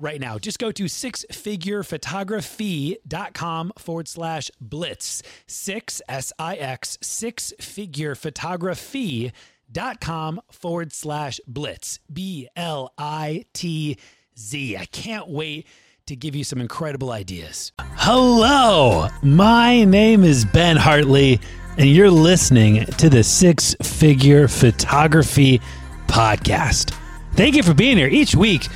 right now. Just go to sixfigurephotography.com forward slash blitz. Six, S I X, six figure photography.com forward slash blitz. B L I T Z. I can't wait to give you some incredible ideas. Hello, my name is Ben Hartley, and you're listening to the Six Figure Photography Podcast. Thank you for being here each week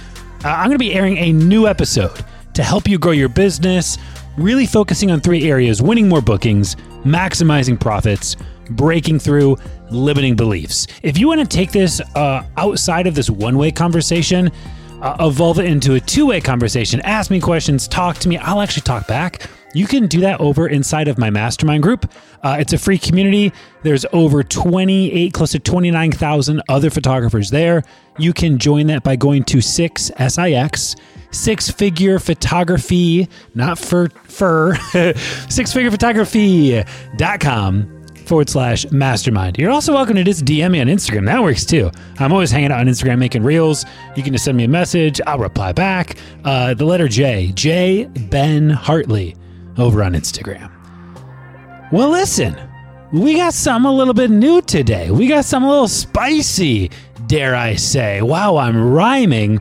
uh, I'm going to be airing a new episode to help you grow your business, really focusing on three areas winning more bookings, maximizing profits, breaking through limiting beliefs. If you want to take this uh, outside of this one way conversation, uh, evolve it into a two way conversation, ask me questions, talk to me, I'll actually talk back. You can do that over inside of my mastermind group. Uh, it's a free community. There's over 28, close to 29,000 other photographers there. You can join that by going to 6SIX, six figure photography, not for fur, six figure photography.com forward slash mastermind. You're also welcome to just DM me on Instagram. That works too. I'm always hanging out on Instagram making reels. You can just send me a message. I'll reply back. Uh, the letter J, J Ben Hartley over on Instagram. Well, listen, we got something a little bit new today. We got something a little spicy, dare I say. Wow, I'm rhyming.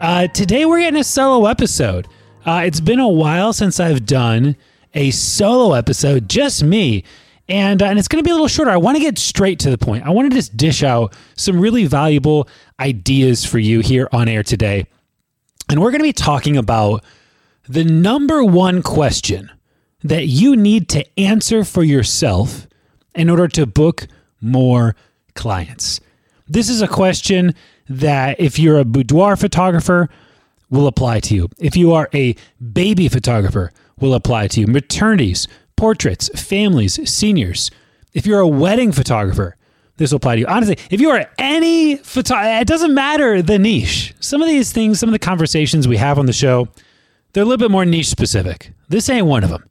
Uh, today we're getting a solo episode. Uh, it's been a while since I've done a solo episode, just me. And, uh, and it's going to be a little shorter. I want to get straight to the point. I want to just dish out some really valuable ideas for you here on air today. And we're going to be talking about the number one question that you need to answer for yourself in order to book more clients. This is a question that if you're a boudoir photographer will apply to you. If you are a baby photographer will apply to you. Maternities, portraits, families, seniors. If you're a wedding photographer, this will apply to you. Honestly, if you are any photographer, it doesn't matter the niche. Some of these things, some of the conversations we have on the show, they're a little bit more niche specific. This ain't one of them.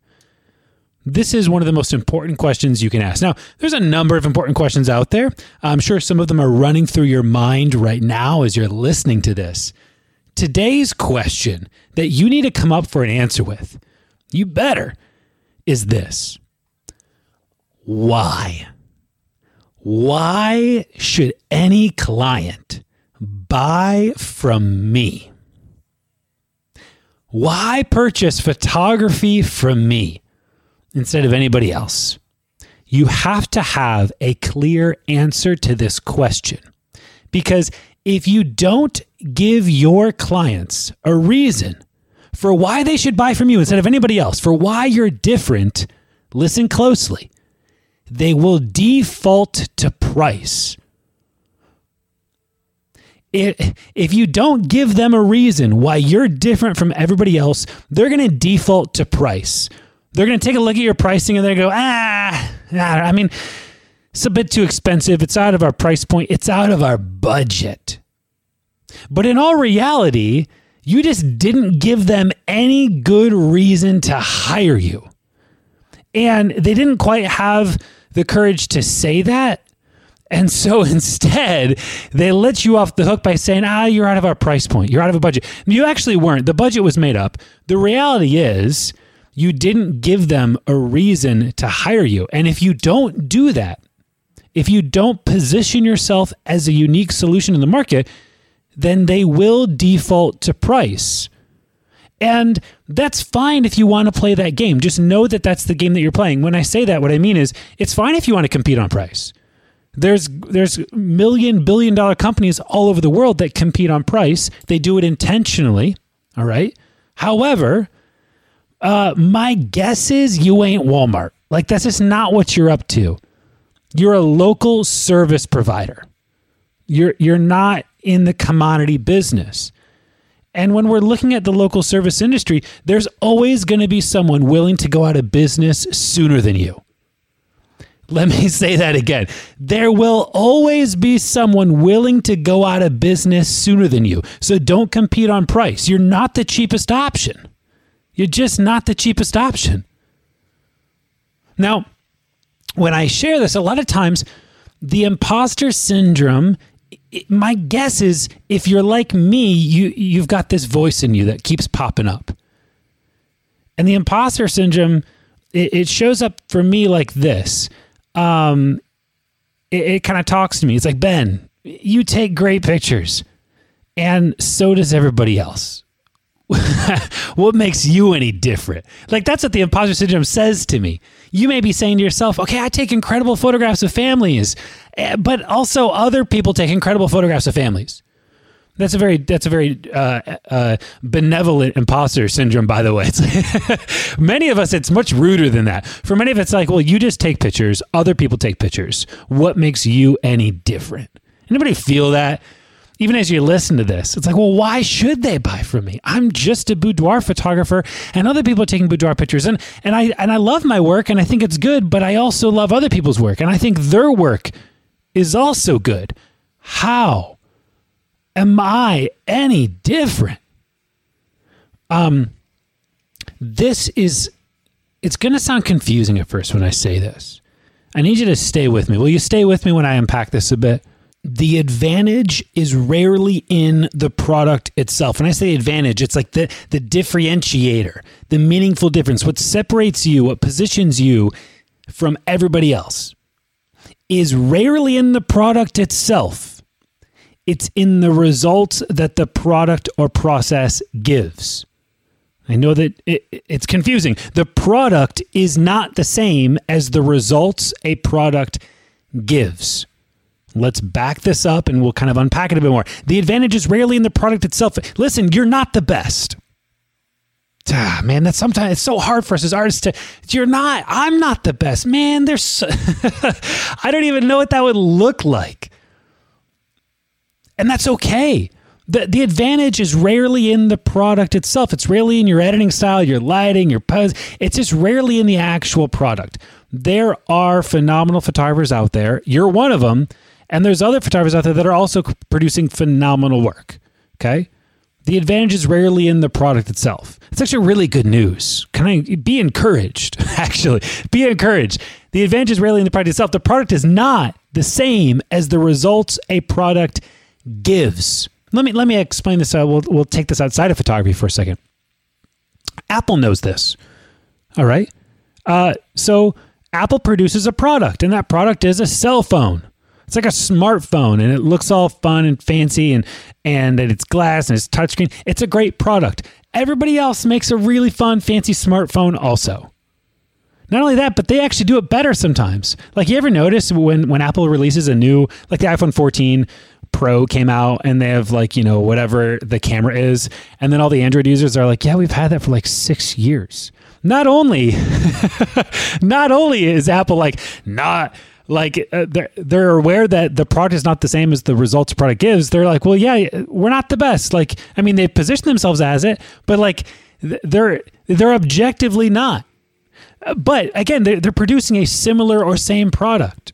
This is one of the most important questions you can ask. Now, there's a number of important questions out there. I'm sure some of them are running through your mind right now as you're listening to this. Today's question that you need to come up for an answer with, you better, is this Why? Why should any client buy from me? Why purchase photography from me instead of anybody else? You have to have a clear answer to this question. Because if you don't give your clients a reason for why they should buy from you instead of anybody else, for why you're different, listen closely. They will default to price if you don't give them a reason why you're different from everybody else, they're going to default to price. They're going to take a look at your pricing and to go, ah, I mean, it's a bit too expensive. It's out of our price point. It's out of our budget. But in all reality, you just didn't give them any good reason to hire you. And they didn't quite have the courage to say that and so instead, they let you off the hook by saying, ah, you're out of our price point. You're out of a budget. You actually weren't. The budget was made up. The reality is, you didn't give them a reason to hire you. And if you don't do that, if you don't position yourself as a unique solution in the market, then they will default to price. And that's fine if you want to play that game. Just know that that's the game that you're playing. When I say that, what I mean is it's fine if you want to compete on price. There's there's million billion dollar companies all over the world that compete on price. They do it intentionally. All right. However, uh, my guess is you ain't Walmart. Like, that's just not what you're up to. You're a local service provider. You're, you're not in the commodity business. And when we're looking at the local service industry, there's always going to be someone willing to go out of business sooner than you. Let me say that again. There will always be someone willing to go out of business sooner than you. So don't compete on price. You're not the cheapest option. You're just not the cheapest option. Now, when I share this, a lot of times the imposter syndrome my guess is if you're like me, you you've got this voice in you that keeps popping up. And the imposter syndrome, it, it shows up for me like this. Um, it, it kind of talks to me. It's like Ben, you take great pictures, and so does everybody else. what makes you any different? Like that's what the imposter syndrome says to me. You may be saying to yourself, "Okay, I take incredible photographs of families, eh, but also other people take incredible photographs of families." That's a very that's a very uh, uh, benevolent imposter syndrome, by the way. Many of us, it's much ruder than that. For many of us, it's like, well, you just take pictures. Other people take pictures. What makes you any different? Anybody feel that? even as you listen to this, it's like, well, why should they buy from me? I'm just a boudoir photographer, and other people are taking boudoir pictures, and and I and I love my work, and I think it's good, but I also love other people's work, and I think their work is also good. How am I any different? Um, this is it's going to sound confusing at first when I say this. I need you to stay with me. Will you stay with me when I unpack this a bit? the advantage is rarely in the product itself. When I say advantage, it's like the, the differentiator, the meaningful difference, what separates you, what positions you from everybody else is rarely in the product itself. It's in the results that the product or process gives. I know that it, it's confusing. The product is not the same as the results a product gives. Let's back this up and we'll kind of unpack it a bit more. The advantage is rarely in the product itself. Listen, you're not the best. Ah, man, that's sometimes it's so hard for us as artists to. You're not. I'm not the best, man. There's. So, I don't even know what that would look like, and that's okay. the The advantage is rarely in the product itself. It's rarely in your editing style, your lighting, your pose. It's just rarely in the actual product. There are phenomenal photographers out there. You're one of them and there's other photographers out there that are also producing phenomenal work. Okay. The advantage is rarely in the product itself. It's actually really good news. Can I be encouraged? Actually, be encouraged. The advantage is rarely in the product itself. The product is not the same as the results a product gives. Let me let me explain this. Uh, we'll we'll take this outside of photography for a second. Apple knows this. All right. Uh, so Apple produces a product, and that product is a cell phone it's like a smartphone and it looks all fun and fancy and and it's glass and it's touchscreen. It's a great product. Everybody else makes a really fun, fancy smartphone also. Not only that, but they actually do it better sometimes. Like you ever notice when when Apple releases a new like the iPhone 14 Pro came out and they have like, you know, whatever the camera is, and then all the Android users are like, "Yeah, we've had that for like 6 years." Not only not only is Apple like not like uh, they're, they're aware that the product is not the same as the results product gives. They're like well yeah we're not the best. Like i mean they position themselves as it but like they're they're objectively not. Uh, but again they're, they're producing a similar or same product.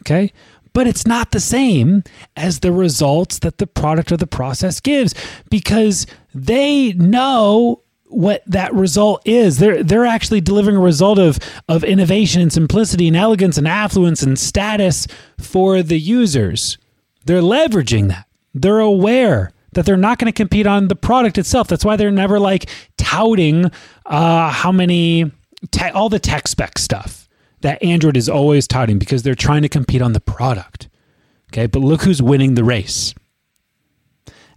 Okay but it's not the same as the results that the product or the process gives because they know what that result is. They're they're actually delivering a result of of innovation and simplicity and elegance and affluence and status for the users. They're leveraging that. They're aware that they're not going to compete on the product itself. That's why they're never like touting uh, how many te- all the tech spec stuff that Android is always touting because they're trying to compete on the product. Okay, but look who's winning the race.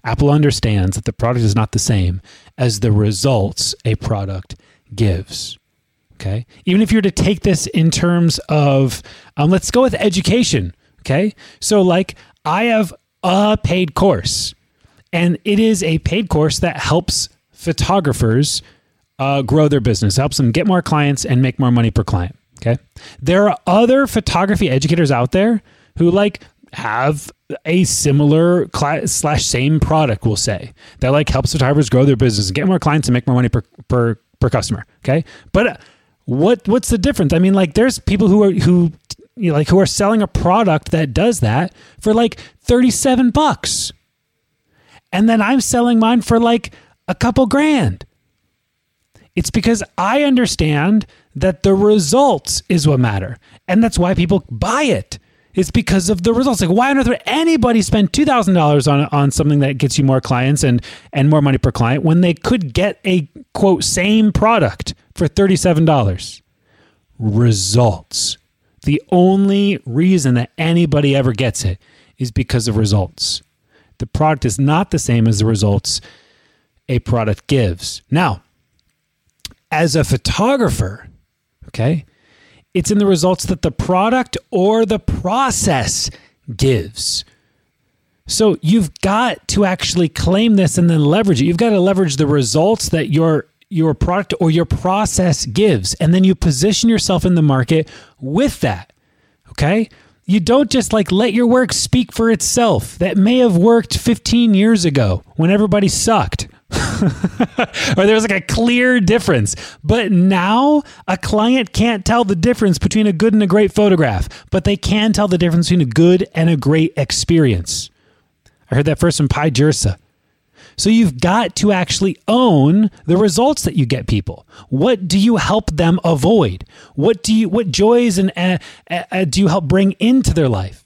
Apple understands that the product is not the same as the results a product gives. Okay. Even if you're to take this in terms of, um, let's go with education. Okay. So, like, I have a paid course And it is a paid course that helps photographers uh, grow their business, helps them get more clients and make more money per client. Okay. There are other photography educators out there who like have a similar class slash same product, we'll say, that like helps photographers grow their business and get more clients and make more money per, per, per customer. Okay. But uh, what, what's the difference? I mean, like there's people who are, who, you know, like who are selling a product that does that for like 37 bucks. And then I'm selling mine for like a couple grand. It's because I understand that the results is what matter. And that's why people buy it. It's because of the results. Like, why on earth would anybody spend two thousand dollars on on something that gets you more clients and and more money per client when they could get a quote same product for thirty seven dollars? Results. The only reason that anybody ever gets it is because of results. The product is not the same as the results a product gives. Now, as a photographer, okay, it's in the results that the product or the process gives. So you've got to actually claim this and then leverage it. You've got to leverage the results that your your product or your process gives and then you position yourself in the market with that. Okay? You don't just like let your work speak for itself. That may have worked 15 years ago when everybody sucked. or there was like a clear difference. But now a client can't tell the difference between a good and a great photograph, but they can tell the difference between a good and a great experience. I heard that first from Pye Jirsa. So you've got to actually own the results that you get people. What do you help them avoid? What do you what joys and uh, uh, do you help bring into their life?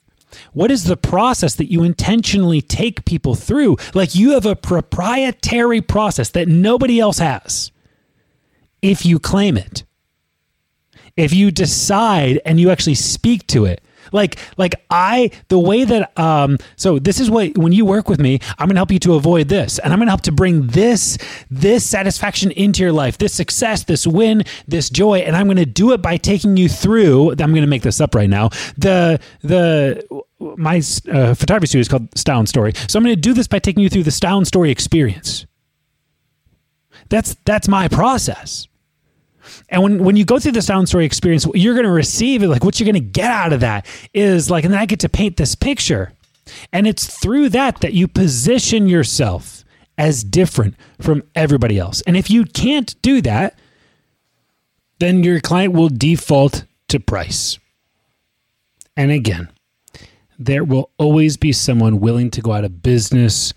What is the process that you intentionally take people through? Like you have a proprietary process that nobody else has. If you claim it. If you decide and you actually speak to it like like I the way that um so this is what when you work with me, I'm going to help you to avoid this and I'm going to help to bring this this satisfaction into your life, this success, this win, this joy and I'm going to do it by taking you through I'm going to make this up right now. The the my uh, photography studio is called and Story. So I'm going to do this by taking you through the and Story experience. That's that's my process. And when, when you go through the sound story experience, what you're going to receive, like what you're going to get out of that is like, and then I get to paint this picture. And it's through that that you position yourself as different from everybody else. And if you can't do that, then your client will default to price. And again, there will always be someone willing to go out of business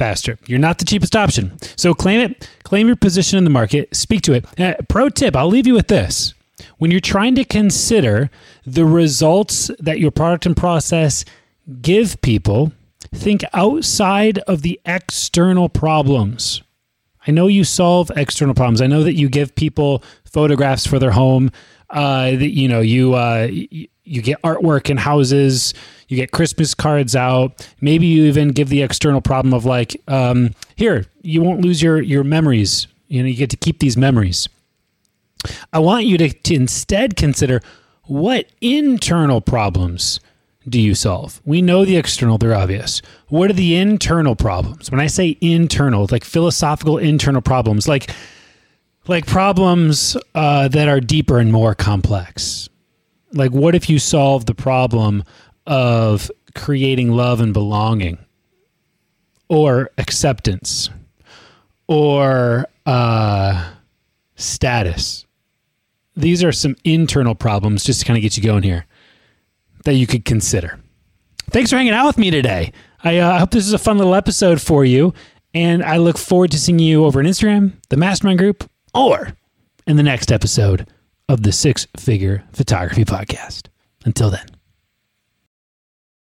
faster. You're not the cheapest option. So claim it, claim your position in the market, speak to it. Uh, pro tip I'll leave you with this. When you're trying to consider the results that your product and process give people, think outside of the external problems. I know you solve external problems. I know that you give people photographs for their home. Uh, that you know you uh, you get artwork in houses you get Christmas cards out. Maybe you even give the external problem of like, um, here, you won't lose your your memories. You know, you get to keep these memories. I want you to, to instead consider what internal problems do you solve? We know the external, they're obvious. What are the internal problems? When I say internal, like philosophical internal problems, like like problems uh, that are deeper and more complex. Like, what if you solve the problem of creating love and belonging or acceptance or uh, status. These are some internal problems just to kind of get you going here that you could consider. Thanks for hanging out with me today. I uh, hope this is a fun little episode for you. And I look forward to seeing you over on Instagram, the Mastermind Group, or in the next episode of the Six Figure Photography Podcast. Until then.